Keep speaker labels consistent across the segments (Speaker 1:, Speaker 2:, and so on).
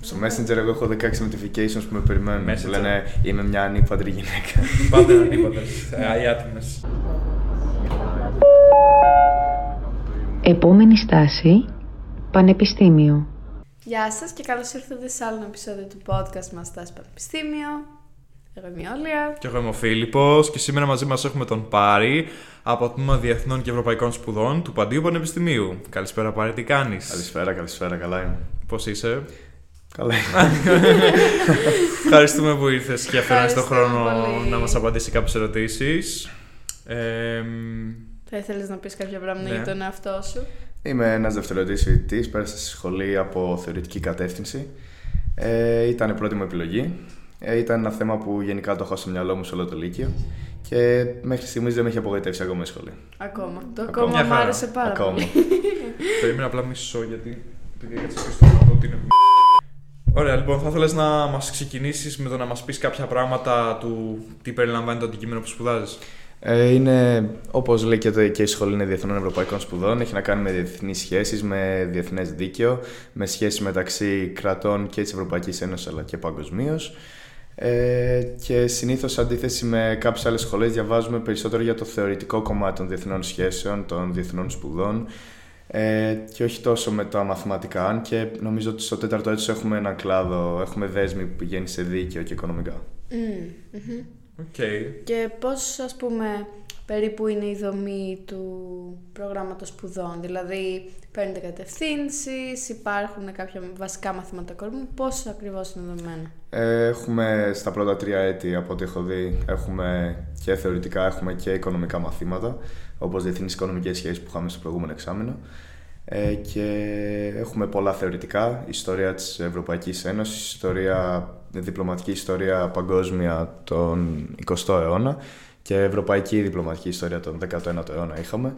Speaker 1: Στο Messenger εγώ έχω 16 notifications που με περιμένουν.
Speaker 2: Messenger.
Speaker 1: Μου λένε είμαι μια ανήπαντρη γυναίκα.
Speaker 2: Πάντα είναι τίποτα. Οι άτιμε.
Speaker 3: Επόμενη στάση, Πανεπιστήμιο.
Speaker 4: Γεια σας και καλώς ήρθατε σε άλλο ένα επεισόδιο του podcast μας Στάση Πανεπιστήμιο. Εγώ είμαι η Όλια.
Speaker 2: Και εγώ είμαι ο Φίλιππος και σήμερα μαζί μας έχουμε τον Πάρη από το Τμήμα Διεθνών και Ευρωπαϊκών Σπουδών του Παντίου Πανεπιστημίου. Καλησπέρα, Πάρη, τι κάνεις;
Speaker 1: καλησπέρα, καλησπέρα, καλά είμαι.
Speaker 2: Πώς είσαι;
Speaker 1: Καλά είμαι.
Speaker 2: Ευχαριστούμε που ήρθες και αφαιρέσει τον
Speaker 4: Ευχαριστώ
Speaker 2: χρόνο
Speaker 4: πολύ.
Speaker 2: να μας απαντήσει κάποιες ερωτήσεις. Ε,
Speaker 4: Θα ήθελες να πεις κάποια πράγματα
Speaker 2: Ναι.
Speaker 4: για τον εαυτό σου;
Speaker 1: Είμαι ένας δευτερολογητή φοιτητή. Πέρασα στη σχολή από θεωρητική κατεύθυνση. Ε, ήταν η πρώτη μου επιλογή. Ε, ήταν ένα θέμα που γενικά το έχω στο μυαλό μου σε όλο το Λύκειο. Και μέχρι στιγμής δεν με έχει απογοητεύσει ακόμα η σχολή.
Speaker 4: Ακόμα. Το
Speaker 1: Ακόμα.
Speaker 4: ακόμα
Speaker 2: Μια
Speaker 4: μου
Speaker 2: χαρά.
Speaker 4: άρεσε πάρα
Speaker 1: ακόμα.
Speaker 4: πολύ.
Speaker 2: περίμενα απλά μισό γιατί. Επειδή έκατσα και στο να δω ότι είναι. Ωραία, λοιπόν, θα ήθελε να μας ξεκινήσεις με το να μας πεις κάποια πράγματα του τι περιλαμβάνει το αντικείμενο που σπουδάζεις;
Speaker 1: Ε, είναι, όπως λέει και, το, και η σχολή είναι Διεθνών Ευρωπαϊκών Σπουδών, έχει να κάνει με διεθνείς σχέσεις, με διεθνές δίκαιο, με σχέσεις μεταξύ κρατών και της Ευρωπαϊκής Ένωσης αλλά και παγκοσμίως. Ε, και συνήθως, σε αντίθεση με κάποιες άλλες σχολές, διαβάζουμε περισσότερο για το θεωρητικό κομμάτι των διεθνών σχέσεων, των διεθνών σπουδών ε, και όχι τόσο με τα μαθηματικά. Αν και νομίζω ότι στο τέταρτο έτος έχουμε έναν κλάδο, έχουμε δέσμη που πηγαίνει σε δίκαιο και οικονομικά.
Speaker 4: Μμμ, μμμ.
Speaker 2: Οκ.
Speaker 4: Και πώς, ας πούμε, περίπου είναι η δομή του προγράμματος σπουδών; Δηλαδή, παίρνετε κατευθύνσεις, υπάρχουν κάποια βασικά μαθήματα κορμού. Πώς ακριβώς είναι δομημένα.
Speaker 1: Ε, Έχουμε στα πρώτα τρία έτη, από ό,τι έχω δει, έχουμε και θεωρητικά έχουμε και οικονομικά μαθήματα, όπως διεθνείς οικονομικές σχέσεις που είχαμε στο προηγούμενο εξάμεινο. Ε, και έχουμε πολλά θεωρητικά, ιστορία της Ευρωπαϊκής Ένωσης, ιστορία, διπλωματική ιστορία παγκόσμια τον 20ο αιώνα και ευρωπαϊκή διπλωματική ιστορία τον 19ο αιώνα είχαμε.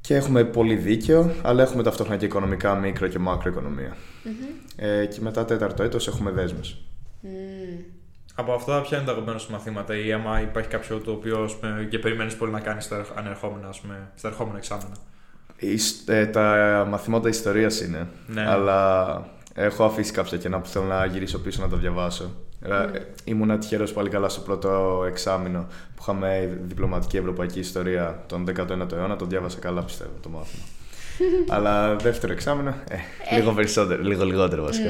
Speaker 1: Και έχουμε πολύ δίκαιο, αλλά έχουμε ταυτόχρονα και οικονομικά μικρο και μακροοικονομία. Ε, και μετά τέταρτο έτος έχουμε δέσμες.
Speaker 4: Μμμ.
Speaker 2: Από αυτά, ποια είναι τα αγαπημένα σου μαθήματα ή άμα υπάρχει κάποιο το οποίο ας πούμε, και περιμένεις πολύ να κάνεις στα ανερχόμενα, ας πούμε, στα ερχόμενα εξάμενα;
Speaker 1: Η σ- ε, τα μαθήματα ιστορίας είναι,
Speaker 2: Ναι.
Speaker 1: αλλά έχω αφήσει κάποια κενά που θέλω να γυρίσω πίσω να τα διαβάσω. Ε, ήμουνα τυχερός πάλι καλά στο πρώτο εξάμεινο που είχαμε διπλωματική ευρωπαϊκή ιστορία τον 19ο αιώνα, το διάβασα καλά πιστεύω το μάθημα. αλλά δεύτερο εξάμεινο, ε, λίγο περισσότερο, λίγο λιγότερο βασικά.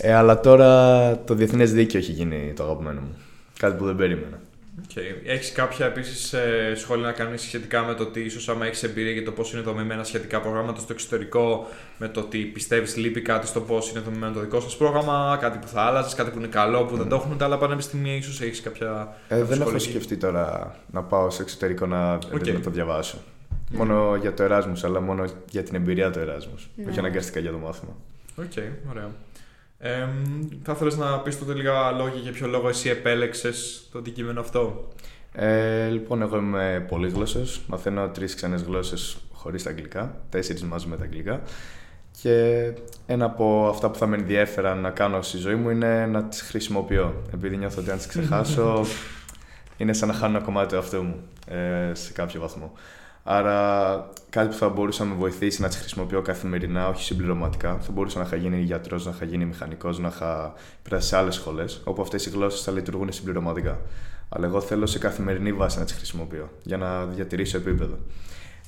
Speaker 1: Ε, αλλά τώρα το διεθνές δίκαιο έχει γίνει το αγαπημένο μου. Κάτι που δεν περίμενα.
Speaker 2: Okay. Έχεις κάποια επίσης σχόλια να κάνεις σχετικά με το ότι ίσως άμα έχεις εμπειρία για το πώς είναι δομημένα σχετικά προγράμματα στο εξωτερικό, με το ότι πιστεύεις λείπει κάτι στο πώς είναι δομημένο το δικό σας πρόγραμμα, κάτι που θα άλλαζες, κάτι που είναι καλό που δεν το έχουν τα άλλα πανεπιστήμια, ίσως έχεις κάποια.
Speaker 1: Ε,
Speaker 2: κάποια
Speaker 1: δεν έχω
Speaker 2: σχόλια.
Speaker 1: σκεφτεί τώρα να πάω στο εξωτερικό να,
Speaker 2: Οκ.
Speaker 1: να το διαβάσω. Μόνο για το Erasmus, αλλά μόνο για την εμπειρία του Erasmus.
Speaker 4: Ναι.
Speaker 1: Όχι αναγκαστικά για το μάθημα.
Speaker 2: Οκ, ωραία. Ε, θα ήθελες να πεις τότε λίγα λόγια για ποιο λόγο εσύ επέλεξες το αντικείμενο αυτό;
Speaker 1: Ε, λοιπόν, εγώ είμαι πολύγλωσσος. Μαθαίνω τρεις ξένες γλώσσες χωρίς τα αγγλικά, τέσσερις μαζί με τα αγγλικά. Και ένα από αυτά που θα με ενδιέφεραν να κάνω στη ζωή μου είναι να τις χρησιμοποιώ. Επειδή νιώθω ότι αν τις ξεχάσω, είναι σαν να χάνω ένα κομμάτι του εαυτού μου ε, σε κάποιο βαθμό. Άρα, κάτι που θα μπορούσε να με βοηθήσει να τις χρησιμοποιώ καθημερινά, όχι συμπληρωματικά. Θα μπορούσα να είχα γίνει γιατρός, να είχα γίνει μηχανικός, να είχα περάσει σε άλλες σχολές, όπου αυτές οι γλώσσες θα λειτουργούν συμπληρωματικά. Αλλά εγώ θέλω σε καθημερινή βάση να τις χρησιμοποιώ για να διατηρήσω επίπεδο.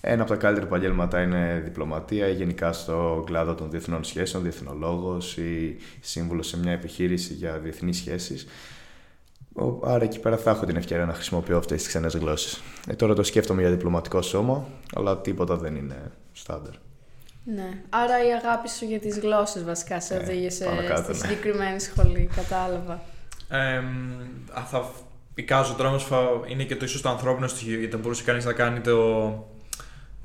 Speaker 1: Ένα από τα καλύτερα επαγγέλματα είναι διπλωματία ή γενικά στο κλάδο των διεθνών σχέσεων, διεθνολόγος ή σύμβουλος σε μια επιχείρηση για διεθνείς σχέσεις. Άρα εκεί πέρα θα έχω την ευκαιρία να χρησιμοποιώ αυτές τις ξένες γλώσσες. Ε, τώρα το σκέφτομαι για διπλωματικό σώμα, αλλά τίποτα δεν είναι στάνταρ.
Speaker 4: Ναι. Άρα η αγάπη σου για τις γλώσσες βασικά σε
Speaker 1: Ε,
Speaker 4: οδήγησε
Speaker 1: πάνω κάτω,
Speaker 4: στη
Speaker 1: ναι.
Speaker 4: συγκεκριμένη σχολή. Κατάλαβα.
Speaker 2: Ε, α, θα εικάζω τώρα όμως θα είναι και το ίσως το ανθρώπινο στοιχείο γιατί θα μπορούσε κανείς να κάνει το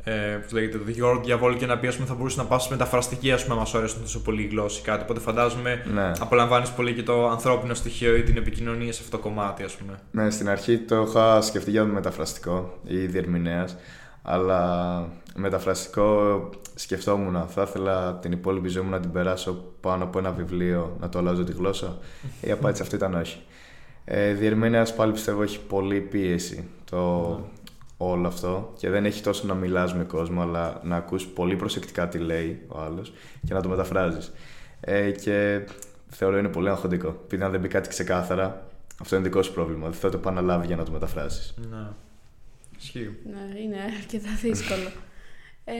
Speaker 2: ε, πώς λέγεται, το δικηγόρο του διαβόλου και να πει ας πούμε, θα μπορούσε να πας μεταφραστική ας πούμε μας αρέσουν τόσο πολύ οι γλώσσοι κάτι οπότε φαντάζομαι
Speaker 1: Ναι.
Speaker 2: απολαμβάνεις πολύ και το ανθρώπινο στοιχείο ή την επικοινωνία σε αυτό το κομμάτι ας πούμε
Speaker 1: Ναι, στην αρχή το είχα σκεφτεί για μεταφραστικό ή διερμηνέα, αλλά μεταφραστικό σκεφτόμουν. Θα ήθελα την υπόλοιπη ζωή μου να την περάσω πάνω από ένα βιβλίο, να το αλλάζω τη γλώσσα. Η απάντηση σε αυτό ήταν όχι. Ε, διερμηνέας πάλι πιστεύω έχει πολύ πίεση το όλο αυτό και δεν έχει τόσο να μιλάς με κόσμο, αλλά να ακούς πολύ προσεκτικά τι λέει ο άλλος και να το μεταφράζεις. Ε, και θεωρώ είναι πολύ αγχωτικό. Επειδή αν δεν μπει κάτι ξεκάθαρα, αυτό είναι δικό σου πρόβλημα. Δεν θα το επαναλάβει για να το μεταφράσει.
Speaker 2: Ναι. Ισχύει.
Speaker 4: Ναι, είναι αρκετά δύσκολο. ε,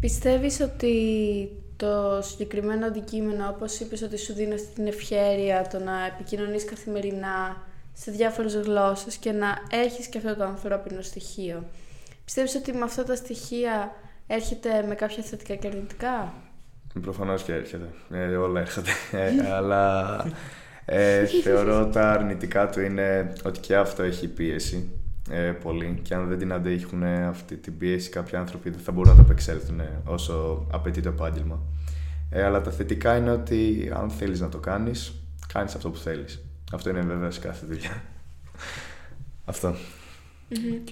Speaker 4: πιστεύεις ότι το συγκεκριμένο αντικείμενο, όπως είπες ότι σου δίνει αυτή την ευχαίρεια το να επικοινωνείς καθημερινά σε διάφορες γλώσσες και να έχεις και αυτό το ανθρώπινο στοιχείο. Πιστεύεις ότι με αυτά τα στοιχεία έρχεται με κάποια θετικά και αρνητικά;
Speaker 1: Προφανώς και έρχεται. Ε, όλα έρχονται. Ε, αλλά ε, θεωρώ τα αρνητικά του είναι ότι και αυτό έχει πίεση ε, πολύ και αν δεν την αντέχουν αυτή την πίεση κάποιοι άνθρωποι δεν θα μπορούν να το ανταπεξέλθουν όσο απαιτεί το επάγγελμα. Ε, αλλά τα θετικά είναι ότι αν θέλεις να το κάνεις, κάνεις αυτό που θέλεις. Αυτό είναι βέβαια σε κάθε δουλειά. αυτό.
Speaker 2: Οκ.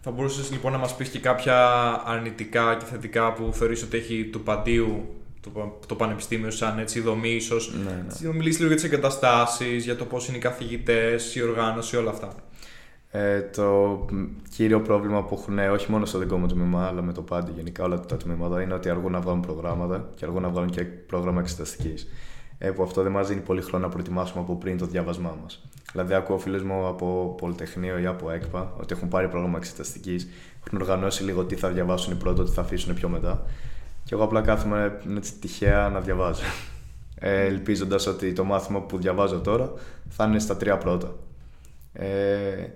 Speaker 2: θα μπορούσες λοιπόν να μας πεις και κάποια αρνητικά και θετικά που θεωρείς ότι έχει του παντίου το, το πανεπιστήμιο σαν έτσι δομή ίσως.
Speaker 1: Ναι, ναι.
Speaker 2: Να μιλήσεις λίγο για τις εγκαταστάσεις, για το πώς είναι οι καθηγητές, η οργάνωση, όλα αυτά.
Speaker 1: Ε, το κύριο πρόβλημα που έχουν όχι μόνο στο δικό μου τμήμα, αλλά με το πάντη γενικά όλα τα τμήματα είναι ότι αργούν να βγάλουν προγράμματα και αργούν να βγάλουν και πρόγραμμα εξεταστικής. Ε, που αυτό δεν μας δίνει πολύ χρόνο να προετοιμάσουμε από πριν το διάβασμά μας. Δηλαδή, ακούω φίλους μου από Πολυτεχνείο ή από ΕΚΠΑ ότι έχουν πάρει πρόγραμμα εξεταστικής, έχουν οργανώσει λίγο τι θα διαβάσουν πρώτο, τι θα αφήσουν πιο μετά. Και εγώ απλά κάθομαι έτσι τυχαία να διαβάζω. Ε, Ελπίζοντας ότι το μάθημα που διαβάζω τώρα θα είναι στα τρία πρώτα. Ε,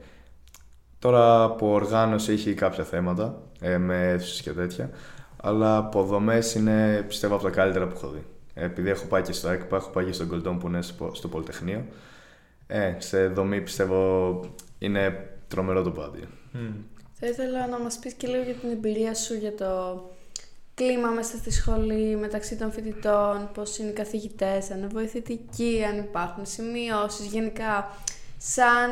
Speaker 1: τώρα από οργάνωση έχει κάποια θέματα ε, με αίθουσες και τέτοια. Αλλά από δομές είναι πιστεύω από τα καλύτερα που έχω δει. Ε, επειδή έχω πάει και στο ΕΚΠΑ, έχω πάει και στον Κολτόν που είναι στο Πολυτεχνείο. Ε, σε δομή πιστεύω είναι τρομερό το πάντιο.
Speaker 4: Θα ήθελα να μας πεις και λίγο για την εμπειρία σου για το κλίμα μέσα στη σχολή, μεταξύ των φοιτητών, πώς είναι οι καθηγητές, αν είναι βοηθητικοί, αν υπάρχουν σημειώσεις, γενικά σαν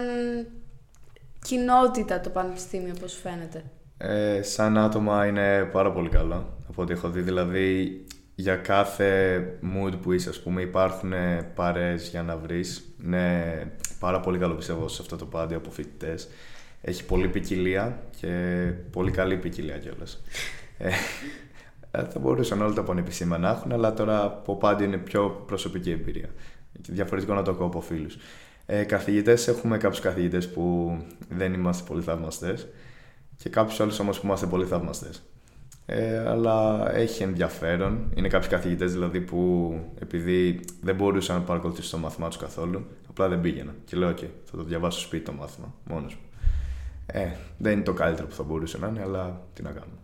Speaker 4: κοινότητα το πανεπιστήμιο, πώς φαίνεται;
Speaker 1: Ε, σαν άτομα είναι πάρα πολύ καλά, από ό,τι έχω δει. Δηλαδή, για κάθε mood που είσαι, ας πούμε, υπάρχουν παρέες για να βρεις. Είναι πάρα πολύ καλό, πιστεύω, σε αυτό το πάντι από φοιτητές. Έχει πολύ ποικιλία και πολύ καλή ποικιλία κιόλας. Ε, ε, θα μπορούσαν όλα τα πανεπιστήμια να έχουν, αλλά τώρα από πάντα είναι πιο προσωπική εμπειρία. Διαφορετικό να το ακούω από φίλους. Ε, καθηγητές, έχουμε κάποιους καθηγητές που δεν είμαστε πολύ θαυμαστές και κάποιους άλλους όμως που είμαστε πολύ θαυμαστές. Ε, αλλά έχει ενδιαφέρον. Είναι κάποιοι καθηγητές δηλαδή που επειδή δεν μπορούσαν να παρακολουθήσουν το μάθημά τους καθόλου, απλά δεν πήγαιναν. Και λέω: OK, θα το διαβάσω στο σπίτι το μάθημα μόνος μου. Ε, δεν είναι το καλύτερο που θα μπορούσε να είναι, αλλά τι να κάνουμε.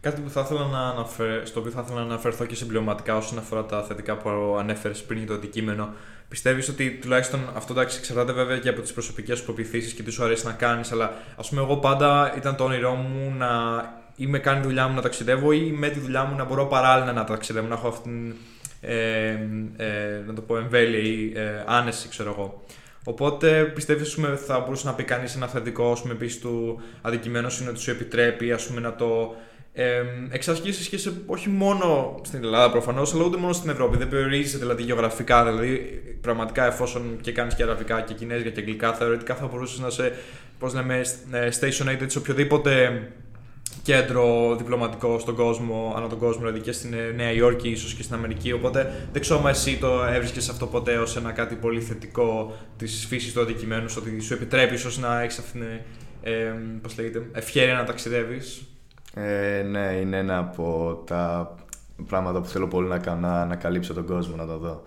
Speaker 2: Κάτι που θα ήθελα να αναφερ... στο οποίο θα ήθελα να αναφερθώ και συμπληρωματικά όσον αφορά τα θετικά που ανέφερες πριν για το αντικείμενο. Πιστεύεις ότι τουλάχιστον αυτό εντάξει εξαρτάται βέβαια και από τις προσωπικές σου πεπιθήσεις και τι σου αρέσει να κάνεις, αλλά ας πούμε, εγώ πάντα ήταν το όνειρό μου να ή με κάνει δουλειά μου να ταξιδεύω ή με τη δουλειά μου να μπορώ παράλληλα να ταξιδεύω, να έχω αυτήν την ε, ε, να το πω εμβέλεια ή ε, άνεση, ξέρω εγώ. Οπότε πιστεύεις ότι θα μπορούσε να πει κανείς ένα θετικό πούμε, του αντικειμένου είναι ότι σου επιτρέπει ας πούμε, να το ε, εξασκήσεις και σε, όχι μόνο στην Ελλάδα προφανώς, αλλά ούτε μόνο στην Ευρώπη. Δεν περιορίζεται δηλαδή γεωγραφικά. Δηλαδή, πραγματικά εφόσον και κάνεις και αραβικά και κινέζικα και αγγλικά, θεωρητικά θα μπορούσες να σε, πώς λέμε, ε, station aid σε οποιοδήποτε κέντρο διπλωματικό στον κόσμο, ανά τον κόσμο, δηλαδή και στην ε, Νέα Υόρκη, ίσως και στην Αμερική. Οπότε δεν ξέρω αν εσύ το έβρισκες αυτό ποτέ ως ένα κάτι πολύ θετικό της φύσης του αντικειμένου, ότι σου επιτρέπει ίσως να έχεις αυτήν την ε, πώς λέγεται, ευχαίρεια να ταξιδεύεις.
Speaker 1: Ε, ναι, είναι ένα από τα πράγματα που θέλω πολύ να κάνω, να ανακαλύψω τον κόσμο, να το δω.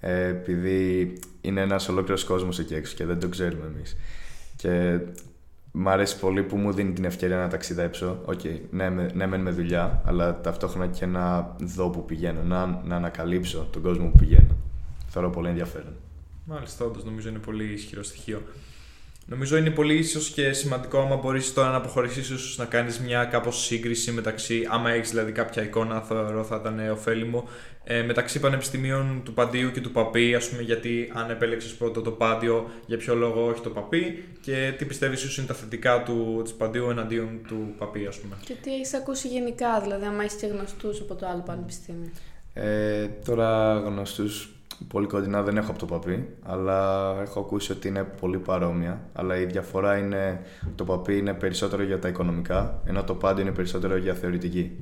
Speaker 1: Ε, επειδή είναι ένας ολόκληρος κόσμος εκεί έξω και δεν το ξέρουμε εμείς. Και Μ' αρέσει πολύ που μου δίνει την ευκαιρία να ταξιδέψω. OK, okay, ναι, ναι, μεν με δουλειά, αλλά ταυτόχρονα και να δω που πηγαίνω, να, να ανακαλύψω τον κόσμο που πηγαίνω. Θεωρώ πολύ ενδιαφέρον.
Speaker 2: Μάλιστα, όντως νομίζω είναι πολύ ισχυρό στοιχείο. Νομίζω είναι πολύ ίσως και σημαντικό άμα μπορείς τώρα να αποχωρήσεις, ίσως να κάνεις μια κάπως σύγκριση μεταξύ, άμα έχεις δηλαδή κάποια εικόνα, θεωρώ θα ήταν ωφέλιμο, ε, μεταξύ πανεπιστημίων του Παντίου και του Παπί, ας πούμε, γιατί αν επέλεξες πρώτο το Πάντιο, για ποιο λόγο όχι το Παπί και τι πιστεύεις ίσως είναι τα θετικά του της Παντίου εναντίον του Παπί, ας πούμε.
Speaker 4: Και τι έχεις ακούσει γενικά, δηλαδή, άμα έχεις και γνωστούς από το άλλο πανεπιστήμιο.
Speaker 1: Ε, τώρα γνωστούς πολύ κοντινά δεν έχω από το παπί, αλλά έχω ακούσει ότι είναι πολύ παρόμοια. Αλλά η διαφορά είναι το παπί είναι περισσότερο για τα οικονομικά, ενώ το πάντο είναι περισσότερο για θεωρητική.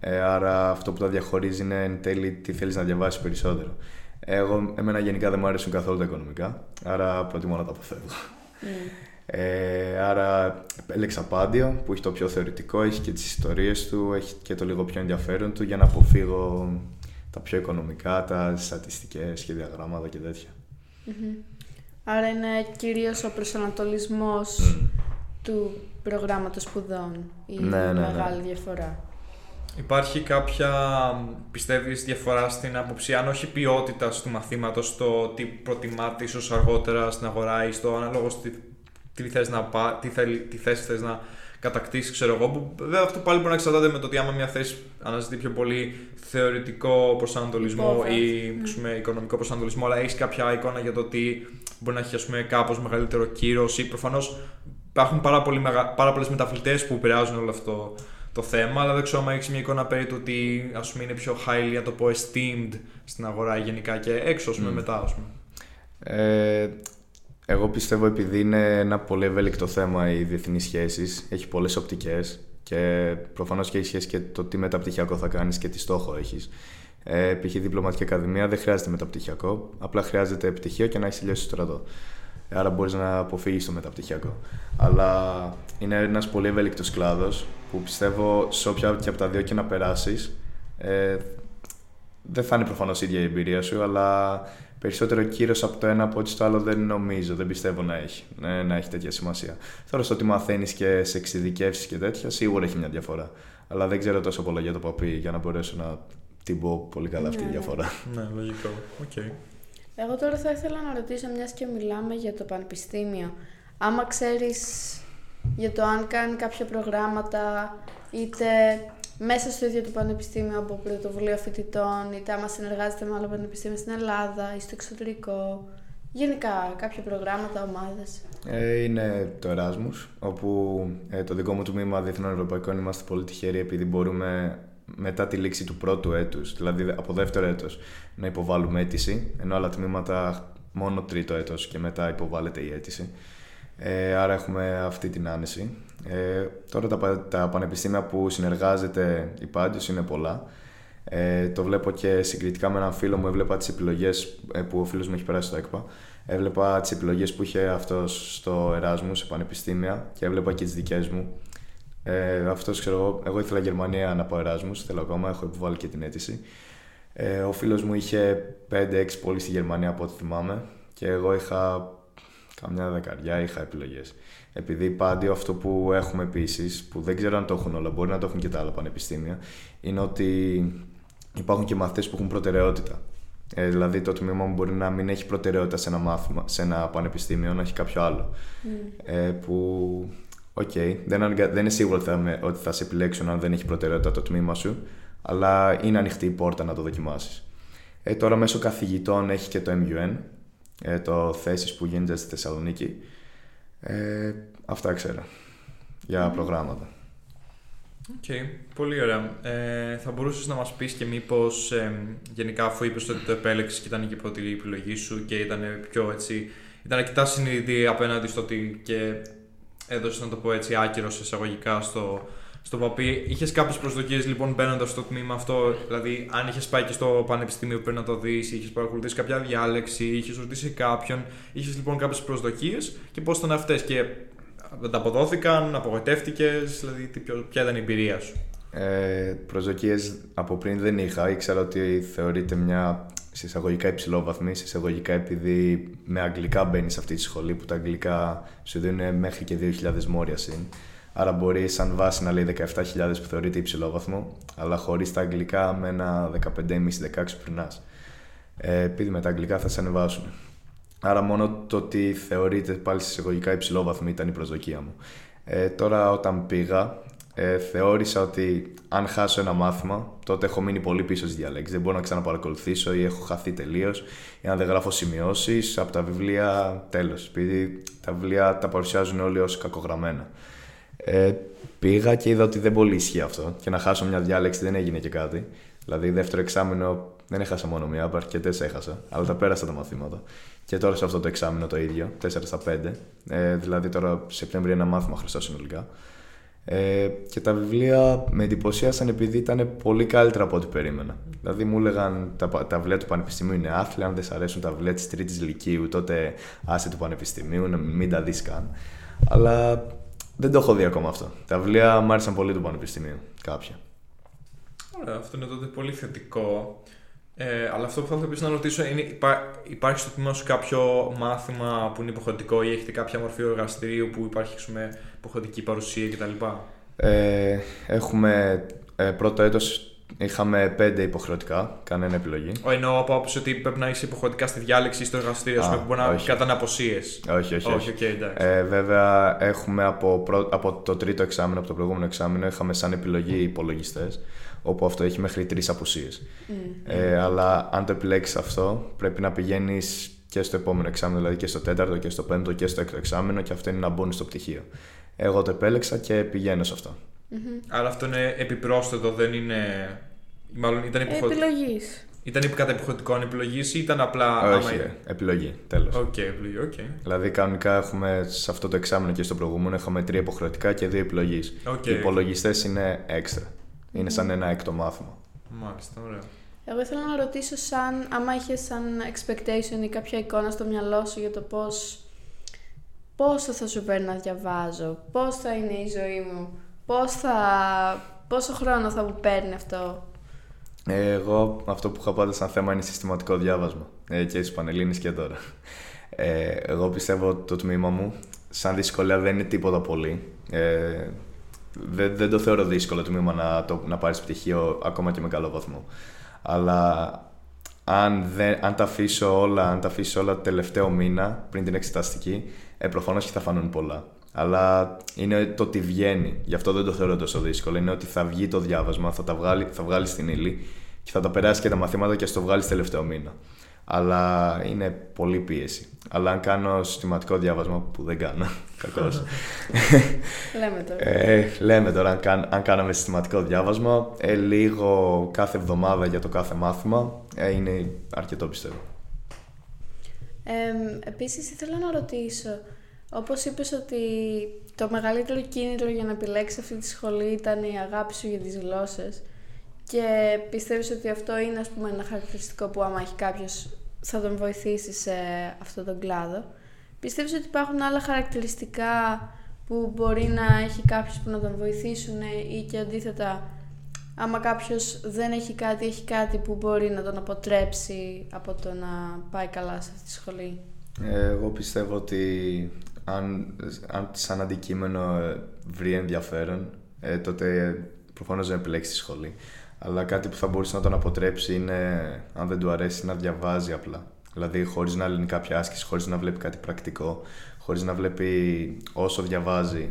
Speaker 1: Ε, άρα αυτό που τα διαχωρίζει είναι εν τέλει τι θέλεις να διαβάσεις περισσότερο. Εγώ, εμένα γενικά δεν μου αρέσουν καθόλου τα οικονομικά, άρα προτιμώ να τα αποφεύγω. Mm. Ε, άρα έλεξα πάντιο που έχει το πιο θεωρητικό, έχει και τις ιστορίες του, έχει και το λίγο πιο ενδιαφέρον του για να αποφύγω τα πιο οικονομικά, τα στατιστικές και διαγράμματα και τέτοια.
Speaker 4: Άρα είναι κυρίως ο προσανατολισμός του προγράμματος σπουδών η
Speaker 1: Ναι, ναι, ναι.
Speaker 4: μεγάλη διαφορά.
Speaker 2: Υπάρχει κάποια, πιστεύεις, διαφορά στην άποψη, αν όχι ποιότητα του μαθήματος, το τι προτιμάτε ίσως αργότερα στην αγορά ή στο ανάλογο στη, τι, θες να πά, τι, θέλει, τι θέση θες να κατακτήσει, ξέρω εγώ. Που, βέβαια αυτό πάλι μπορεί να εξαρτάται με το ότι άμα μια θέση αναζητεί πιο πολύ θεωρητικό προσανατολισμό
Speaker 4: Υπόβαθρο.
Speaker 2: ή πούμε, οικονομικό προσανατολισμό, αλλά έχεις κάποια εικόνα για το ότι μπορεί να έχει ας πούμε, κάπως μεγαλύτερο κύρος ή προφανώς υπάρχουν πάρα, πολύ μεγα... πάρα πολλές μεταβλητές που επηρεάζουν όλο αυτό το θέμα, αλλά δεν ξέρω αν έχεις μια εικόνα περί του ότι ας πούμε, είναι πιο highly, να το πω, esteemed στην αγορά γενικά και έξω, ας πούμε, μετά, ας πούμε.
Speaker 1: Ε, εγώ πιστεύω επειδή είναι ένα πολύ ευέλικτο θέμα οι διεθνείς σχέσεις, έχει πολλές οπτικές και προφανώς και έχει σχέση και το τι μεταπτυχιακό θα κάνεις και τι στόχο έχεις. Ε, π.χ. διπλωματική ακαδημία δεν χρειάζεται μεταπτυχιακό, απλά χρειάζεται πτυχίο και να έχεις τελειώσει το στρατό. Άρα μπορείς να αποφύγεις το μεταπτυχιακό. Αλλά είναι ένας πολύ ευέλικτος κλάδος που πιστεύω σε όποια και από τα δύο και να περάσεις ε, δεν θα είναι προφανώς η ίδια η εμπειρία σου, αλλά περισσότερο κύρος από το ένα από ό,τι στο άλλο δεν νομίζω, δεν πιστεύω να έχει, ναι, να έχει τέτοια σημασία. Τώρα στο ότι μαθαίνεις και σε εξειδικεύσεις και τέτοια, σίγουρα έχει μια διαφορά. Αλλά δεν ξέρω τόσο πολλά για το παπί για να μπορέσω να την πω πολύ καλά αυτή η
Speaker 4: Ναι, ναι.
Speaker 1: διαφορά.
Speaker 2: Ναι, λογικό. Οκ.
Speaker 4: Εγώ τώρα θα ήθελα να ρωτήσω, μιας και μιλάμε για το πανεπιστήμιο, άμα ξέρεις για το αν κάνει κάποια προγράμματα, είτε μέσα στο ίδιο το πανεπιστήμιο από πρωτοβουλία φοιτητών, είτε άμα συνεργάζεται με άλλα πανεπιστήμια στην Ελλάδα ή στο εξωτερικό, γενικά κάποια προγράμματα, ομάδες.
Speaker 1: Ε, είναι το Erasmus, όπου ε, το δικό μου τμήμα Διεθνών Ευρωπαϊκών είμαστε πολύ τυχεροί επειδή μπορούμε μετά τη λήξη του πρώτου έτους, δηλαδή από δεύτερο έτος, να υποβάλουμε αίτηση, ενώ άλλα τμήματα μόνο τρίτο έτος και μετά υποβάλλεται η αίτηση. Ε, άρα έχουμε αυτή την άνεση. Ε, τώρα τα, πα- τα πανεπιστήμια που συνεργάζεται η Πάντιος είναι πολλά. Ε, το βλέπω και συγκριτικά με έναν φίλο μου, έβλεπα τις επιλογές ε, που ο φίλος μου έχει περάσει στο ΕΚΠΑ. Έβλεπα τις επιλογές που είχε αυτός στο Εράσμους, σε πανεπιστήμια και έβλεπα και τις δικές μου. Ε, αυτός ξέρω εγώ, εγώ ήθελα Γερμανία να πάω Εράσμους, θέλω ακόμα, έχω υποβάλει και την αίτηση. Ε, ο φίλος μου είχε 5-6 πόλεις στη Γερμανία από ό,τι θυμάμαι και εγώ είχα καμιά δεκαριά είχα επιλογές. Επειδή πάντιο αυτό που έχουμε επίση, που δεν ξέρω αν το έχουν όλα, μπορεί να το έχουν και τα άλλα πανεπιστήμια, είναι ότι υπάρχουν και μαθητές που έχουν προτεραιότητα. Ε, δηλαδή το τμήμα μου μπορεί να μην έχει προτεραιότητα σε ένα μάθημα, σε ένα πανεπιστήμιο, να έχει κάποιο άλλο. Ε, που, οκ, δεν, αναγκα- δεν είναι σίγουρο ότι θα, με- ότι θα σε επιλέξουν αν δεν έχει προτεραιότητα το τμήμα σου, αλλά είναι ανοιχτή η πόρτα να το δοκιμάσεις. Ε, τώρα μέσω καθηγητών έχει και το MUN, ε, το θέσεις που γίνεται στη Θεσσαλονίκη. Ε, αυτά ξέρω για προγράμματα.
Speaker 2: Οκ, πολύ ωραία. Ε, θα μπορούσες να μας πεις και μήπως ε, γενικά αφού είπες ότι το επέλεξες και ήταν και η πρώτη επιλογή σου και ήταν πιο έτσι, ήταν αρκετά συνειδητή απέναντι στο ότι και έδωσες να το πω έτσι άκυρος σε εισαγωγικά στο, στο παπί. Είχες κάποιες προσδοκίες λοιπόν μπαίνοντας στο τμήμα αυτό, δηλαδή αν είχες πάει και στο πανεπιστήμιο πριν να το δεις, είχες παρακολουθήσει κάποια διάλεξη, είχες ρωτήσει κάποιον, είχες λοιπόν κάποιες προσδοκίες και πώς ήταν αυτές; Και δεν τα αποδόθηκαν, απογοητεύτηκες, δηλαδή τι, ποιο- ποια ήταν η εμπειρία σου;
Speaker 1: Ε, προσδοκίες από πριν δεν είχα. Ήξερα ότι θεωρείται μια συσσαγωγικά υψηλόβαθμη, συσσαγωγικά επειδή με αγγλικά μπαίνεις σε αυτή τη σχολή που τα αγγλικά σου δίνουν μέχρι και 2.000 μόρια συν. Άρα μπορεί σαν βάση να λέει 17.000 που θεωρείται υψηλόβαθμο, αλλά χωρίς τα αγγλικά με ένα 15,5-16 περνάς. Ε, επειδή με τα αγγλικά θα σε ανεβάσουν. Άρα μόνο το ότι θεωρείται πάλι συσσαγωγικά υψηλόβαθμη ήταν η προσδοκία μου. Ε, τώρα όταν πήγα, ε, θεώρησα ότι αν χάσω ένα μάθημα, τότε έχω μείνει πολύ πίσω στις διαλέξεις. Δεν μπορώ να ξαναπαρακολουθήσω ή έχω χαθεί τελείως. Ή αν δεν γράφω σημειώσεις από τα βιβλία, τέλος. Επειδή τα βιβλία τα παρουσιάζουν όλοι ως κακογραμμένα. Ε, πήγα και είδα ότι δεν πολύ ισχύει αυτό. Και να χάσω μια διάλεξη δεν έγινε και κάτι. Δηλαδή, δεύτερο εξάμεινο Δεν έχασα μόνο μία, από αρκετές έχασα, αλλά τα πέρασα τα μαθήματα. Και τώρα σε αυτό το εξάμεινο το ίδιο, 4 στα 5. Ε, δηλαδή τώρα Σεπτέμβριο ένα μάθημα χρωστάω συνολικά. Ε, και τα βιβλία με εντυπωσίασαν επειδή ήταν πολύ καλύτερα από ό,τι περίμενα. Δηλαδή μου έλεγαν τα, τα βιβλία του Πανεπιστημίου είναι άθλια, αν δεν σ' αρέσουν τα βιβλία της Τρίτης Λυκείου, τότε άσε του Πανεπιστημίου, μην τα δεις καν. Αλλά δεν το έχω δει ακόμα αυτό. Τα βιβλία μου άρεσαν πολύ του Πανεπιστημίου, κάποια.
Speaker 2: Ωραία, αυτό είναι τότε πολύ θετικό. Ε, αλλά αυτό που θα ήθελα να ρωτήσω είναι, υπάρχει στο τμήμα σου κάποιο μάθημα που είναι υποχρεωτικό ή έχετε κάποια μορφή εργαστηρίου που υπάρχει πούμε, υποχρεωτική παρουσία κτλ.
Speaker 1: Ε, έχουμε ε, πρώτο έτος είχαμε πέντε υποχρεωτικά, κανένα επιλογή.
Speaker 2: Ο εννοώ από άποψη ότι πρέπει να είσαι υποχρεωτικά στη διάλεξη ή στο εργαστήριο, ας, που μπορεί να κατάνε αποσίες.
Speaker 1: Όχι, όχι.
Speaker 2: όχι. okay,
Speaker 1: ε, βέβαια, έχουμε από, από το τρίτο εξάμεινο, από το προηγούμενο εξάμεινο, είχαμε σαν επιλογή υπολογιστές όπου αυτό έχει μέχρι τρεις απουσίες. Mm. Ε, αλλά αν το επιλέξεις αυτό, πρέπει να πηγαίνεις και στο επόμενο εξάμηνο, δηλαδή και στο τέταρτο και στο πέμπτο και στο έκτο εξάμηνο, και αυτό είναι να μπουν στο πτυχίο. Εγώ το επέλεξα και πηγαίνω σε αυτό.
Speaker 2: Mm-hmm. Αλλά αυτό είναι επιπρόσθετο, δεν είναι. Μάλλον ήταν
Speaker 4: υποχρεωτικό. Επιλογής.
Speaker 2: Ήταν κατά υποχρεωτικό επιλογής ή ήταν απλά.
Speaker 1: Όχι, άμα... επιλογή. Τέλος.
Speaker 2: OK, okay, επιλογή, okay.
Speaker 1: Δηλαδή, κανονικά έχουμε σε αυτό το εξάμηνο και στο προηγούμενο έχουμε τρία υποχρεωτικά και δύο επιλογής. Okay, Οι υπολογιστές είναι έξτρα. Είναι σαν ένα έκτο μάθημα.
Speaker 2: Μάλιστα, ωραία.
Speaker 4: Εγώ ήθελα να ρωτήσω σαν, άμα είχες σαν expectation ή κάποια εικόνα στο μυαλό σου για το πώς, πόσο θα σου παίρνει να διαβάζω, πώς θα είναι η ζωή μου, πώς θα, πόσο χρόνο θα μου παίρνει αυτό;
Speaker 1: Εγώ αυτό που είχα πάντα σαν θέμα είναι συστηματικό διάβασμα ε, και στις Πανελλήνες και τώρα. Ε, εγώ πιστεύω ότι το τμήμα μου σαν δυσκολία δεν είναι τίποτα πολύ. Ε, δεν, δεν το θεωρώ δύσκολο το τμήμα να, το, να πάρεις πτυχίο ακόμα και με καλό βαθμό. Αλλά αν, δεν, αν τα αφήσω όλα, αν τα αφήσω όλα το τελευταίο μήνα πριν την εξεταστική, ε, προφανώς και θα φανούν πολλά. Αλλά είναι το ότι βγαίνει. Γι' αυτό δεν το θεωρώ τόσο δύσκολο. Είναι ότι θα βγει το διάβασμα, θα, τα βγάλει, θα βγάλει στην ύλη και θα τα περάσει και τα μαθήματα και στο βγάλεις τελευταίο μήνα αλλά είναι πολύ πίεση. Αλλά αν κάνω συστηματικό διάβασμα, που δεν κάνω, κακώς.
Speaker 4: λέμε τώρα.
Speaker 1: Ε, λέμε τώρα, αν, κάν, αν κάναμε συστηματικό διάβασμα, ε, λίγο κάθε εβδομάδα για το κάθε μάθημα, ε, είναι αρκετό πιστεύω.
Speaker 4: Ε, επίσης, ήθελα να ρωτήσω, όπως είπες ότι το μεγαλύτερο κίνητρο για να επιλέξεις αυτή τη σχολή ήταν η αγάπη σου για τις γλώσσες, και πιστεύεις ότι αυτό είναι ας πούμε ένα χαρακτηριστικό που άμα έχει κάποιος θα τον βοηθήσει σε αυτόν τον κλάδο. Πιστεύεις ότι υπάρχουν άλλα χαρακτηριστικά που μπορεί να έχει κάποιος που να τον βοηθήσουν ή και αντίθετα άμα κάποιος δεν έχει κάτι, έχει κάτι που μπορεί να τον αποτρέψει από το να πάει καλά σε αυτή τη σχολή;
Speaker 1: Εγώ πιστεύω ότι αν, αν σαν αντικείμενο ε, βρει ενδιαφέρον, ε, τότε προφανώς δεν επιλέξεις τη σχολή. Αλλά κάτι που θα μπορούσε να τον αποτρέψει είναι, αν δεν του αρέσει, να διαβάζει απλά. Δηλαδή, χωρίς να λύνει κάποια άσκηση, χωρίς να βλέπει κάτι πρακτικό, χωρίς να βλέπει όσο διαβάζει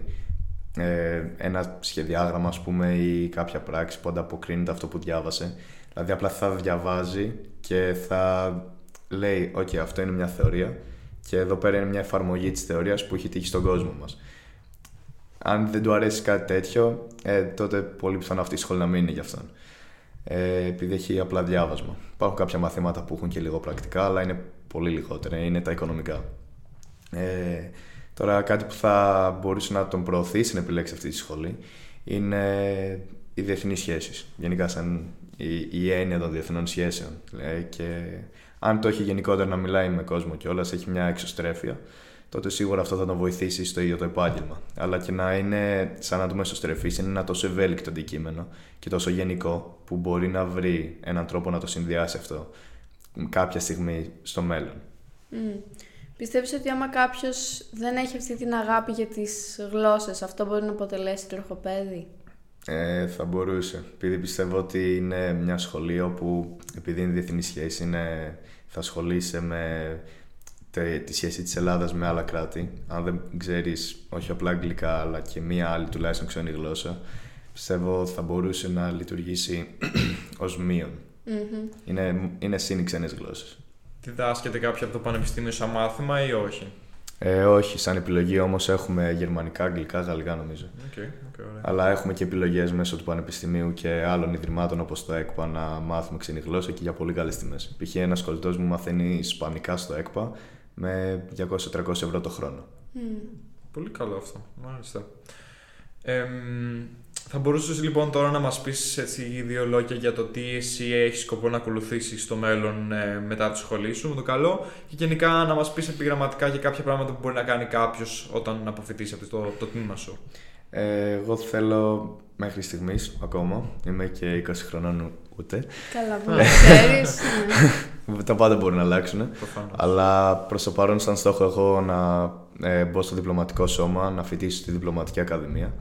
Speaker 1: ε, ένα σχεδιάγραμμα, ας πούμε, ή κάποια πράξη που ανταποκρίνεται αυτό που διάβασε. Δηλαδή, απλά θα διαβάζει και θα λέει: OK, αυτό είναι μια θεωρία και εδώ πέρα είναι μια εφαρμογή της θεωρίας που έχει τύχει στον κόσμο μας. Αν δεν του αρέσει κάτι τέτοιο, ε, τότε πολύ πιθανό αυτή η σχολή να μην είναι για αυτόν ε, επειδή έχει απλά διάβασμα. Υπάρχουν κάποια μαθήματα που έχουν και λίγο πρακτικά, αλλά είναι πολύ λιγότερα, είναι τα οικονομικά. Ε, τώρα κάτι που θα μπορούσε να τον προωθήσει να επιλέξει αυτή τη σχολή είναι οι διεθνείς σχέσεις. Γενικά σαν η, η έννοια των διεθνών σχέσεων. Ε, και αν το έχει γενικότερα να μιλάει με κόσμο και όλα, έχει μια εξωστρέφεια, τότε σίγουρα αυτό θα τον βοηθήσει στο ίδιο το επάγγελμα. Αλλά και να είναι σαν να το μεσοστρεφεί, είναι ένα τόσο ευέλικτο αντικείμενο και τόσο γενικό που μπορεί να βρει έναν τρόπο να το συνδυάσει αυτό κάποια στιγμή στο μέλλον.
Speaker 4: Mm. Πιστεύεις ότι άμα κάποιος δεν έχει αυτή την αγάπη για τις γλώσσες, αυτό μπορεί να αποτελέσει τροχοπέδι;
Speaker 1: Ε, θα μπορούσε. Επειδή πιστεύω ότι είναι μια σχολή όπου, επειδή είναι διεθνή σχέση, είναι, θα ασχολείσαι με τη σχέση της Ελλάδας με άλλα κράτη. Αν δεν ξέρεις όχι απλά αγγλικά αλλά και μία άλλη τουλάχιστον ξένη γλώσσα, πιστεύω θα μπορούσε να λειτουργήσει ως μειον Είναι, είναι σύν ξένες γλώσσες.
Speaker 2: Διδάσκεται κάποιο από το πανεπιστήμιο σαν μάθημα ή όχι;
Speaker 1: Ε, όχι, σαν επιλογή όμως έχουμε γερμανικά, αγγλικά, γαλλικά νομίζω.
Speaker 2: Okay, okay, ωραία.
Speaker 1: Αλλά έχουμε και επιλογές μέσω του Πανεπιστημίου και άλλων ιδρυμάτων όπως το ΕΚΠΑ να μάθουμε ξένη γλώσσα και για πολύ καλές τιμές. Π.χ. ένας κολλητός μου μαθαίνει Ισπανικά στο ΕΚΠΑ με 200-300 ευρώ το χρόνο.
Speaker 2: Πολύ καλό αυτό. Μάλιστα. Θα μπορούσες λοιπόν τώρα να μας πεις έτσι δύο λόγια για το τι εσύ έχεις σκοπό να ακολουθήσεις στο μέλλον ε, μετά τη σχολή σου με το καλό και γενικά να μας πεις επιγραμματικά για κάποια πράγματα που μπορεί να κάνει κάποιος όταν αποφυτίσει από το, το τμήμα σου.
Speaker 1: Ε, εγώ θέλω μέχρι στιγμής ακόμα, είμαι και 20 χρονών ούτε.
Speaker 4: Καλά που ξέρεις.
Speaker 1: Ναι. Τα πάντα μπορεί να αλλάξουν. Αλλά προς το παρόν, σαν στόχο, έχω να ε, μπω στο διπλωματικό σώμα, να φοιτήσω στη διπλωματική ακαδημία.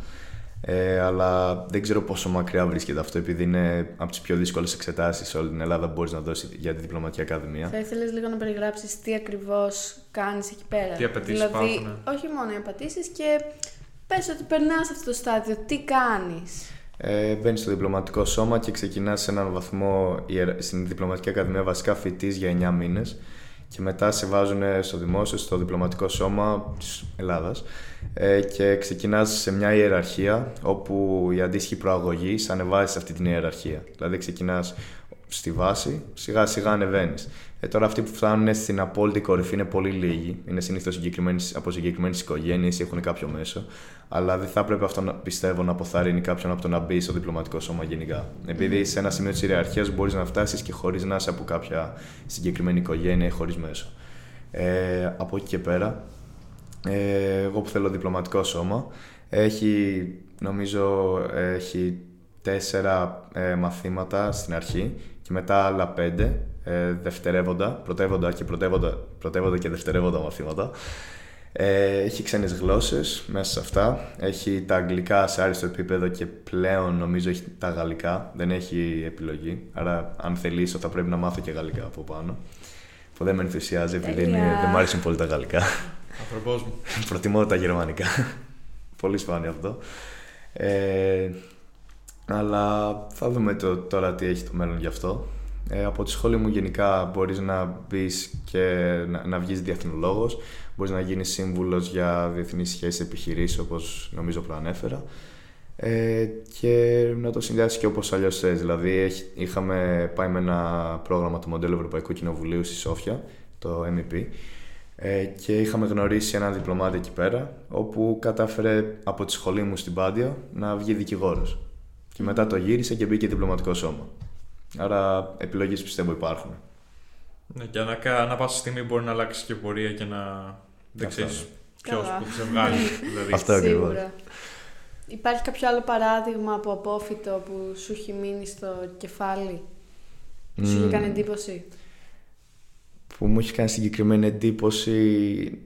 Speaker 1: Ε, αλλά δεν ξέρω πόσο μακριά βρίσκεται αυτό, επειδή είναι από τις πιο δύσκολες εξετάσεις σε όλη την Ελλάδα που μπορείς να δώσεις για τη Διπλωματική Ακαδημία.
Speaker 4: Θα ήθελες λίγο να περιγράψεις τι ακριβώς κάνεις εκεί πέρα.
Speaker 2: Τι απαιτήσεις
Speaker 4: δηλαδή,
Speaker 2: υπάρχουν;
Speaker 4: Όχι μόνο οι απαιτήσεις και πες ότι περνάς αυτό το στάδιο. Τι κάνεις;
Speaker 1: Ε, Μπαίνεις στο διπλωματικό σώμα και ξεκινάς σε έναν βαθμό στην Διπλωματική Ακαδημία βασικά φοιτή για 9 μήνες και μετά σε βάζουν στο δημόσιο, στο διπλωματικό σώμα της Ελλάδας ε, και ξεκινάς σε μια ιεραρχία όπου η αντίστοιχη προαγωγή σε ανεβάζει σε αυτή την ιεραρχία. Δηλαδή ξεκινάς στη βάση, σιγά σιγά ανεβαίνεις. Ε, τώρα αυτοί που φτάνουν στην απόλυτη κορυφή είναι πολύ λίγοι. Είναι συνήθως από συγκεκριμένες οικογένειες ή έχουν κάποιο μέσο. Αλλά δεν θα έπρεπε αυτό να πιστεύω να αποθαρρύνει κάποιον από το να μπει στο διπλωματικό σώμα γενικά. Επειδή σε ένα σημείο της ιεραρχίας μπορείς να φτάσεις και χωρίς να είσαι από κάποια συγκεκριμένη οικογένεια ή χωρίς μέσο. Ε, από εκεί και πέρα, ε, εγώ που θέλω διπλωματικό σώμα, έχει, νομίζω, έχει τέσσερα ε, μαθήματα στην αρχή και μετά άλλα πέντε ε, δευτερεύοντα, πρωτεύοντα και πρωτεύοντα, πρωτεύοντα και δευτερεύοντα μαθήματα. Ε, έχει ξένες γλώσσες μέσα σε αυτά. Έχει τα αγγλικά σε άριστο επίπεδο και πλέον νομίζω έχει τα γαλλικά. Δεν έχει επιλογή. Άρα αν θελήσω θα πρέπει να μάθω και γαλλικά από πάνω. Που δεν με ενθουσιάζει επειδή είναι, δεν μου αρέσουν πολύ τα γαλλικά.
Speaker 2: Ανθρωπός μου.
Speaker 1: Προτιμώ τα γερμανικά. πολύ σπάνιο αυτό. Ε, αλλά θα δούμε το, τώρα τι έχει το μέλλον γι' αυτό. Ε, από τη σχολή μου γενικά μπορείς να μπεις και να, να βγεις διεθνολόγος, μπορείς να γίνεις σύμβουλος για διεθνείς σχέσεις επιχειρήσεις όπως νομίζω προανέφερα ε, και να το συνδυάσεις και όπως αλλιώς θες. Δηλαδή είχαμε πάει με ένα πρόγραμμα του Μοντέλου Ευρωπαϊκού Κοινοβουλίου στη Σόφια, το MEP, ε, και είχαμε γνωρίσει έναν διπλωμάτη εκεί πέρα, όπου κατάφερε από τη σχολή μου στην Πάντια να βγει δικηγόρος. Και μετά το γύρισε και μπήκε διπλωματικό σώμα. Άρα επιλογές πιστεύω υπάρχουν.
Speaker 2: Ναι, και ανά, ανά πάσα στιγμή μπορεί να αλλάξει και πορεία και να δεν ξέρεις ποιος που θα σε βγάλει. δηλαδή.
Speaker 1: Αυτό ακριβώς.
Speaker 4: Υπάρχει κάποιο άλλο παράδειγμα από απόφυτο που σου έχει μείνει στο κεφάλι, που mm. σου έχει κάνει εντύπωση;
Speaker 1: Που μου έχει κάνει συγκεκριμένη εντύπωση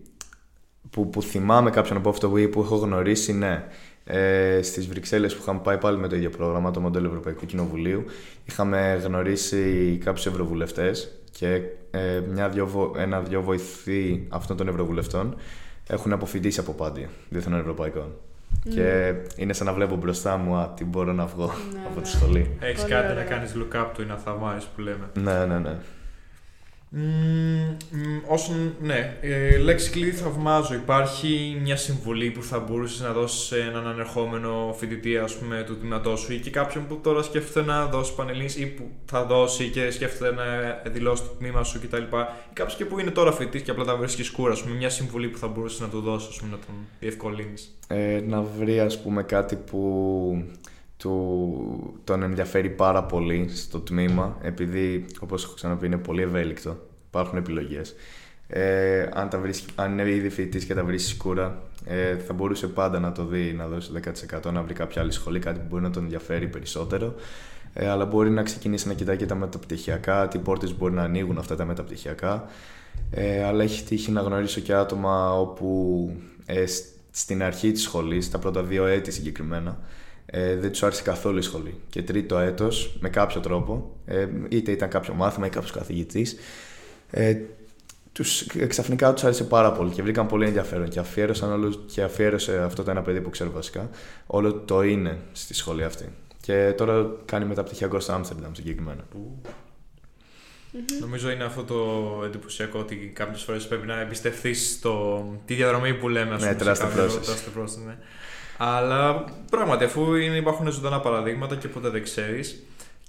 Speaker 1: που, που θυμάμαι κάποιον απόφυτο που, που έχω γνωρίσει, ναι ε, στις Βρυξέλλες που είχαμε πάει πάλι με το ίδιο πρόγραμμα, το μοντέλο Ευρωπαϊκού Κοινοβουλίου. Είχαμε γνωρίσει κάποιους ευρωβουλευτές και ε, μια-δυο, ένα-δυο βοηθοί αυτών των ευρωβουλευτών έχουν αποφοιτήσει από πάντη διεθνών ευρωπαϊκών. Mm. Και είναι σαν να βλέπω μπροστά μου α, τι μπορώ να βγω ναι, από τη ναι. σχολή.
Speaker 2: Έχεις κάτι ωραία. να κάνεις look up του, είναι θαυμάρι που λέμε.
Speaker 1: Ναι, ναι, ναι.
Speaker 2: Mm, όσον, ναι, ε, λέξη κλειδί θαυμάζω. Υπάρχει μια συμβουλή που θα μπορούσες να δώσεις σε έναν ανερχόμενο φοιτητή ας πούμε, του τμήματό σου ή και κάποιον που τώρα σκέφτεται να δώσει πανελίνη ή που θα δώσει και σκέφτεται να δηλώσει το τμήμα σου κτλ. Ή κάποιος και που είναι τώρα φοιτητής και απλά τα βρίσκεις σκούρα. Ας πούμε, μια συμβουλή που θα μπορούσες να του δώσεις, να τον διευκολύνεις.
Speaker 1: Ε, να βρει, ας πούμε, κάτι που του, τον ενδιαφέρει πάρα πολύ στο τμήμα, επειδή, όπως έχω ξαναπεί, είναι πολύ ευέλικτο. Υπάρχουν επιλογές. Ε, αν, τα αν είναι ήδη φοιτητής και τα βρεις σκούρα, ε, θα μπορούσε πάντα να το δει, να δώσει 10% να βρει κάποια άλλη σχολή, κάτι που μπορεί να τον ενδιαφέρει περισσότερο. Ε, αλλά μπορεί να ξεκινήσει να κοιτάει και τα μεταπτυχιακά, τι πόρτες μπορεί να ανοίγουν αυτά τα μεταπτυχιακά. Ε, αλλά έχει τύχει να γνωρίσω και άτομα όπου ε, στην αρχή της σχολής, τα πρώτα δύο έτη συγκεκριμένα, ε, δεν τους άρεσε καθόλου η σχολή. Και τρίτο έτος, με κάποιο τρόπο, ε, είτε ήταν κάποιο μάθημα ή κάποιος καθηγητής, ε, τους, ξαφνικά τους άρεσε πάρα πολύ και βρήκαν πολύ ενδιαφέρον και αφιέρωσαν όλο, και αφιέρωσε αυτό το ένα παιδί που ξέρω βασικά όλο το είναι στη σχολή αυτή. Και τώρα κάνει μεταπτυχιακό στο Άμστερνταμ συγκεκριμένα.
Speaker 2: Νομίζω είναι αυτό το εντυπωσιακό ότι κάποιες φορές πρέπει να εμπιστευτείς τη διαδρομή που λέμε.
Speaker 1: Ναι, τεράστια
Speaker 2: process. Ναι. Αλλά πράγματι, αφού είναι, υπάρχουν ζωντανά παραδείγματα και ποτέ δεν ξέρεις.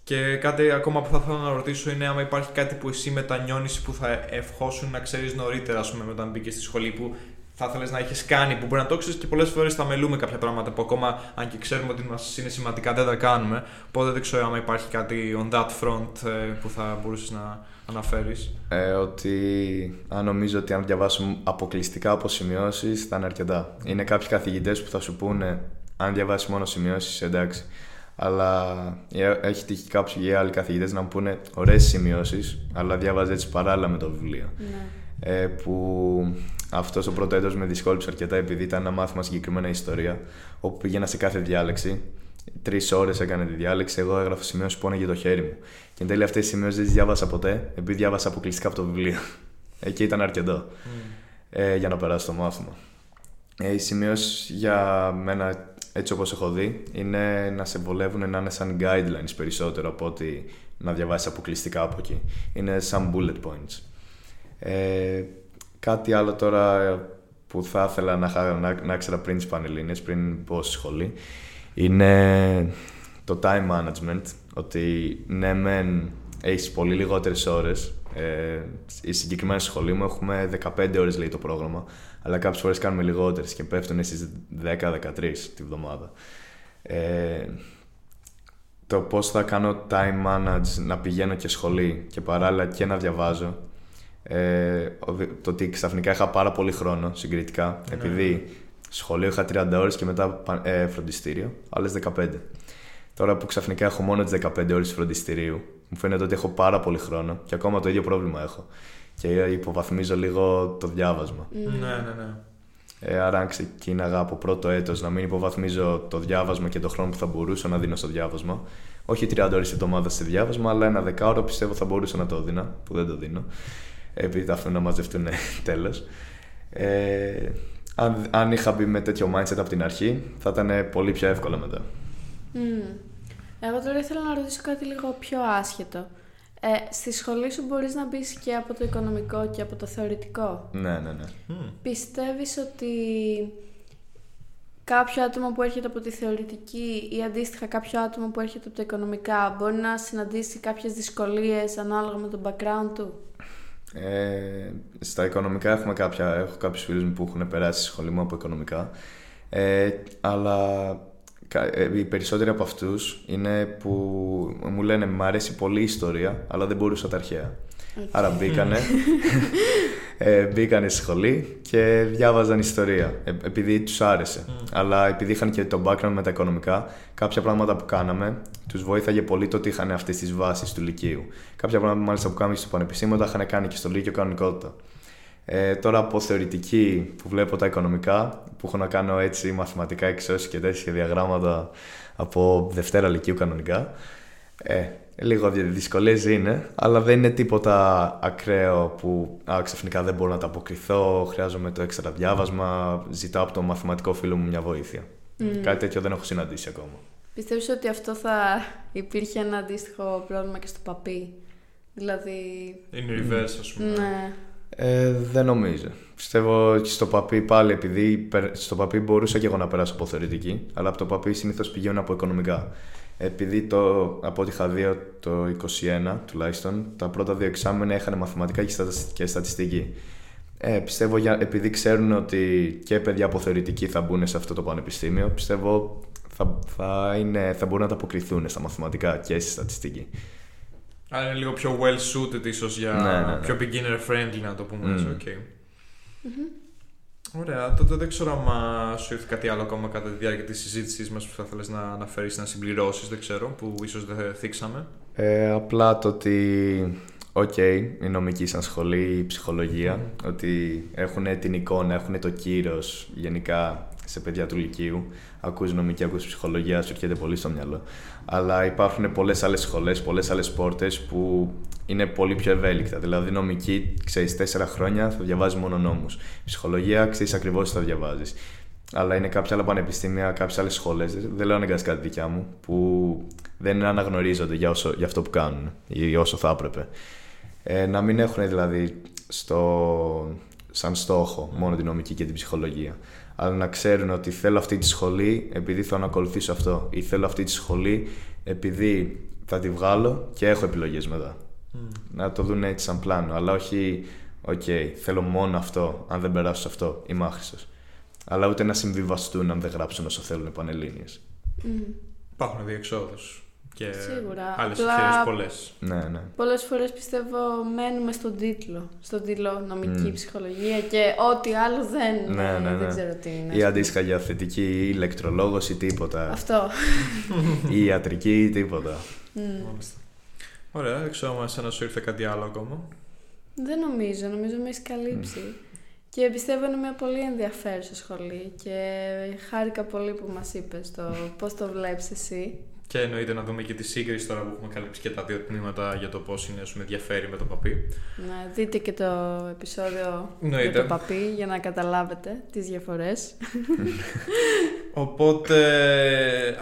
Speaker 2: Και κάτι ακόμα που θα ήθελα να ρωτήσω είναι αν υπάρχει κάτι που εσύ μετανιώνεις που θα ευχόσουν να ξέρεις νωρίτερα, ας πούμε, όταν μπήκες στη σχολή που θα ήθελε να έχει κάνει, που μπορεί να το ξέρεις και πολλές φορές θα μελούμε κάποια πράγματα που ακόμα αν και ξέρουμε ότι μας είναι σημαντικά δεν τα κάνουμε. Οπότε δεν ξέρω αν υπάρχει κάτι on that front ε, που θα μπορούσες να αναφέρεις;
Speaker 1: Ε, ότι αν νομίζω ότι αν διαβάσω αποκλειστικά από σημειώσεις θα είναι αρκετά. Είναι κάποιοι καθηγητές που θα σου πούνε αν διαβάσεις μόνο σημειώσεις, εντάξει. Αλλά ε, έχει τύχει κάποιοι άλλοι καθηγητές να μου πούνε ωραίες σημειώσεις, αλλά διάβαζες έτσι παράλληλα με το βιβλίο. Ναι. Ε, που αυτός το πρώτο έτος με δυσκόλυψε αρκετά επειδή ήταν ένα μάθημα συγκεκριμένα ιστορία, όπου πήγαινα σε κάθε διάλεξη. Τρεις ώρες έκανε τη διάλεξη. Εγώ έγραφα σημειώσεις που για το χέρι μου. Και εν τέλει αυτές τι σημειώσει δεν τις διάβασα ποτέ, επειδή διάβασα αποκλειστικά από το βιβλίο. Εκεί ήταν αρκετό mm. ε, για να περάσω το μάθημα. Ε, οι σημειώσει για μένα, έτσι όπως έχω δει, είναι να σε βολεύουν να είναι σαν guidelines περισσότερο από ότι να διαβάσεις αποκλειστικά από εκεί. Είναι σαν bullet points. Ε, κάτι άλλο τώρα που θα ήθελα να, να, να ήξερα πριν τις Πανελλήνιες, πριν πω στη σχολή, είναι το time management. Ότι ναι, μεν έχεις πολύ λιγότερες ώρες. Ε, η συγκεκριμένη σχολή μου έχουμε 15 ώρες λέει το πρόγραμμα, αλλά κάποιες φορές κάνουμε λιγότερες και πέφτουν στι 10-13 τη βδομάδα. Ε, το πώς θα κάνω time manage να πηγαίνω και σχολή και παράλληλα και να διαβάζω ε, το ότι ξαφνικά είχα πάρα πολύ χρόνο συγκριτικά, ναι. επειδή σχολείο είχα 30 ώρες και μετά ε, φροντιστήριο, άλλες 15. Τώρα που ξαφνικά έχω μόνο τις 15 ώρες φροντιστηρίου, μου φαίνεται ότι έχω πάρα πολύ χρόνο και ακόμα το ίδιο πρόβλημα έχω. Και υποβαθμίζω λίγο το διάβασμα.
Speaker 2: Ναι, ναι, ναι.
Speaker 1: Ε, άρα αν ξεκίναγα από πρώτο έτος να μην υποβαθμίζω το διάβασμα και το χρόνο που θα μπορούσα να δίνω στο διάβασμα, όχι 30 ώρες τη εβδομάδα σε διάβασμα, αλλά ένα δεκάωρο πιστεύω θα μπορούσα να το δίνω, που δεν το δίνω επειδή τα αφήνω να μαζευτούν τέλος. Ε, αν, αν είχα μπει με τέτοιο mindset από την αρχή, θα ήταν πολύ πιο εύκολο μετά.
Speaker 4: Mm. Εγώ τώρα ήθελα να ρωτήσω κάτι λίγο πιο άσχετο. Ε, στη σχολή σου μπορείς να μπεις και από το οικονομικό και από το θεωρητικό;
Speaker 1: Ναι, ναι, ναι.
Speaker 4: Mm. Πιστεύεις ότι κάποιο άτομο που έρχεται από τη θεωρητική ή αντίστοιχα κάποιο άτομο που έρχεται από τα οικονομικά μπορεί να συναντήσει κάποιες δυσκολίες ανάλογα με τον background του;
Speaker 1: Ε, στα οικονομικά έχουμε κάποια, έχω κάποιους φίλους μου που έχουν περάσει στη σχολή μου από οικονομικά. Ε, αλλά ε, οι περισσότεροι από αυτούς είναι που μου λένε «Μ' αρέσει πολύ η ιστορία, αλλά δεν μπορούσα τα αρχαία». Άρα μπήκανε, ε, μπήκανε στη σχολή και διάβαζαν ιστορία, ε, επειδή τους άρεσε. Αλλά επειδή είχαν και το background με τα οικονομικά, κάποια πράγματα που κάναμε τους βοήθαγε πολύ το ότι είχαν αυτές τις βάσεις του Λυκείου. Κάποια πράγματα μάλιστα που κάναμε στο Πανεπιστήμιο τα είχαν κάνει και στο Λύκειο κανονικότητα. Ε, τώρα από θεωρητική που βλέπω τα οικονομικά, που έχω να κάνω έτσι μαθηματικά εξώσεις και τέτοια διαγράμματα από Δευτέρα Λυκείου κανονικά, ε, λίγο δυσκολίε είναι, αλλά δεν είναι τίποτα ακραίο που α, ξαφνικά δεν μπορώ να τα αποκριθώ, χρειάζομαι το έξτρα διάβασμα, ζητάω από το μαθηματικό φίλο μου μια βοήθεια. Mm. Κάτι τέτοιο δεν έχω συναντήσει ακόμα.
Speaker 4: Πιστεύεις ότι αυτό θα υπήρχε ένα αντίστοιχο πρόβλημα και στο παπί; Δηλαδή...
Speaker 2: Είναι reverse, ας πούμε.
Speaker 4: Ναι.
Speaker 1: Ε, δεν νομίζω. Πιστεύω ότι στο παπί πάλι, επειδή στο παπί μπορούσα και εγώ να περάσω από θεωρητική, αλλά από το παπί συνήθως πηγαίνω από οικονομικά. Επειδή το, από ό,τι είχα δει το 21 τουλάχιστον, τα πρώτα δύο εξάμενα είχαν μαθηματικά και στατιστική. Ε, πιστεύω για, επειδή ξέρουν ότι και παιδιά από θεωρητική θα μπουν σε αυτό το πανεπιστήμιο, πιστεύω θα, θα, είναι, θα μπορούν να τα ανταποκριθούν στα μαθηματικά και στη στατιστική.
Speaker 2: Άρα είναι λίγο πιο well suited ίσως για ναι, ναι, ναι. πιο beginner friendly να το πούμε έτσι. Okay. Mm-hmm. Ωραία, τότε δεν ξέρω αν σου ήρθε κάτι άλλο ακόμα κατά τη διάρκεια της συζήτησής μας που θα ήθελες να αναφέρεις, να συμπληρώσεις, δεν ξέρω, που ίσως δεν θίξαμε.
Speaker 1: Ε, απλά το ότι OK, okay, η νομική σαν σχολή, η ψυχολογία, mm. ότι έχουν την εικόνα, έχουν το κύρος γενικά σε παιδιά του Λυκείου. Ακούς νομική, ακούς ψυχολογία, σου έρχεται πολύ στο μυαλό. Αλλά υπάρχουν πολλές άλλες σχολές, πολλές άλλες πόρτες που είναι πολύ πιο ευέλικτα. Δηλαδή, νομική, ξέρεις, τέσσερα χρόνια θα διαβάζεις μόνο νόμους. Ψυχολογία, ξέρεις ακριβώς τι θα διαβάζεις. Αλλά είναι κάποια άλλα πανεπιστήμια, κάποιες άλλες σχολές, δεν λέω αναγκαστικά τη δικιά μου, που δεν αναγνωρίζονται για, όσο, για αυτό που κάνουν ή όσο θα έπρεπε. Ε, να μην έχουν δηλαδή στο, σαν στόχο μόνο την νομική και την ψυχολογία. Αλλά να ξέρουν ότι θέλω αυτή τη σχολή επειδή θέλω να ακολουθήσω αυτό. Ή θέλω αυτή τη σχολή επειδή θα τη βγάλω και έχω επιλογές μετά. Να το δουν έτσι σαν πλάνο. Αλλά όχι, οκ, θέλω μόνο αυτό. Αν δεν περάσω σε αυτό, είμαι άχρηστος. Αλλά ούτε να συμβιβαστούν αν δεν γράψουν όσο θέλουν πανελλήνιες.
Speaker 4: Μμ.
Speaker 2: Υπάρχουν διέξοδοι. Και
Speaker 4: Σίγουρα.
Speaker 2: άλλες
Speaker 4: Απλά-
Speaker 2: ευκαιρίες πολλές.
Speaker 1: Ναι, ναι.
Speaker 4: Πολλές φορές πιστεύω μένουμε στον τίτλο. Στον τίτλο νομική
Speaker 1: Μμ.
Speaker 4: ψυχολογία και ό,τι άλλο δεν,
Speaker 1: Ναι, ναι, ναι.
Speaker 4: δεν ξέρω τι είναι.
Speaker 1: Ή αντίστοιχα για θετική ή ηλεκτρολόγος ή τίποτα.
Speaker 4: Αυτό.
Speaker 1: ή ιατρική ή τίποτα.
Speaker 4: Μμ.
Speaker 2: Μάλιστα. Ωραία, δεν ξέρω αν εσένα σου ήρθε κάτι άλλο ακόμα.
Speaker 4: Δεν νομίζω, νομίζω με έχει καλύψει. Και πιστεύω είναι μια πολύ ενδιαφέρουσα σχολή και χάρηκα πολύ που μας είπες το πώς το βλέπεις εσύ.
Speaker 2: Και εννοείται να δούμε και τη σύγκριση τώρα που έχουμε καλύψει και τα δύο τμήματα για το πώς είναι, σου με διαφέρει με το παπί.
Speaker 4: Να δείτε και το επεισόδιο
Speaker 2: Εννοείται.
Speaker 4: για το παπί για να καταλάβετε τις διαφορές.
Speaker 2: Οπότε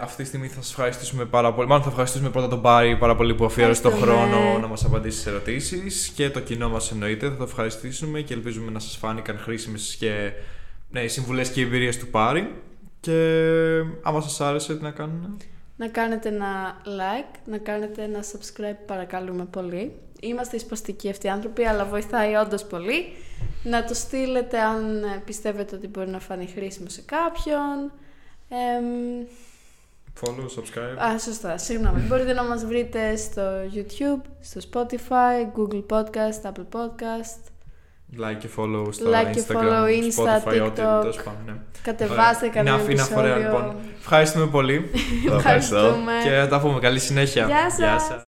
Speaker 2: αυτή τη στιγμή θα σας ευχαριστήσουμε πάρα πολύ. Μάλλον θα ευχαριστήσουμε πρώτα τον Πάρη πάρα πολύ που αφιέρωσε τον
Speaker 4: Ευχαριστούμε.
Speaker 2: χρόνο να μας απαντήσει σε ερωτήσεις και το κοινό μας εννοείται. Θα το ευχαριστήσουμε και ελπίζουμε να σας φάνηκαν χρήσιμες και ναι, οι συμβουλές και οι εμπειρίες του Πάρη. Και άμα σας άρεσε, τι να κάνουν.
Speaker 4: Να κάνετε ένα like, να κάνετε ένα subscribe παρακαλούμε πολύ. Είμαστε εισπαστικοί αυτοί οι άνθρωποι, αλλά βοηθάει όντως πολύ. Να το στείλετε αν ε, πιστεύετε ότι μπορεί να φανεί χρήσιμο σε κάποιον. Εμ,
Speaker 2: Follow, subscribe.
Speaker 4: α, σωστά, συγγνώμη. Μπορείτε να μας βρείτε στο YouTube, στο Spotify, Google Podcast, Apple Podcast.
Speaker 2: Like και follow στα
Speaker 4: Like και
Speaker 2: Instagram,
Speaker 4: follow Insta,
Speaker 2: Spotify, ό,τι
Speaker 4: TikTok.
Speaker 2: τέλος πάντων, ναι.
Speaker 4: Κατεβάστε
Speaker 2: Ωραία.
Speaker 4: κανένα
Speaker 2: Είναι αφ- είναι αφορέα,
Speaker 4: επεισόδιο.
Speaker 2: λοιπόν. Ευχαριστούμε πολύ
Speaker 1: Το ευχαριστώ.
Speaker 4: Ευχαριστούμε.
Speaker 2: και θα τα πούμε. Καλή συνέχεια.
Speaker 4: Γεια σας.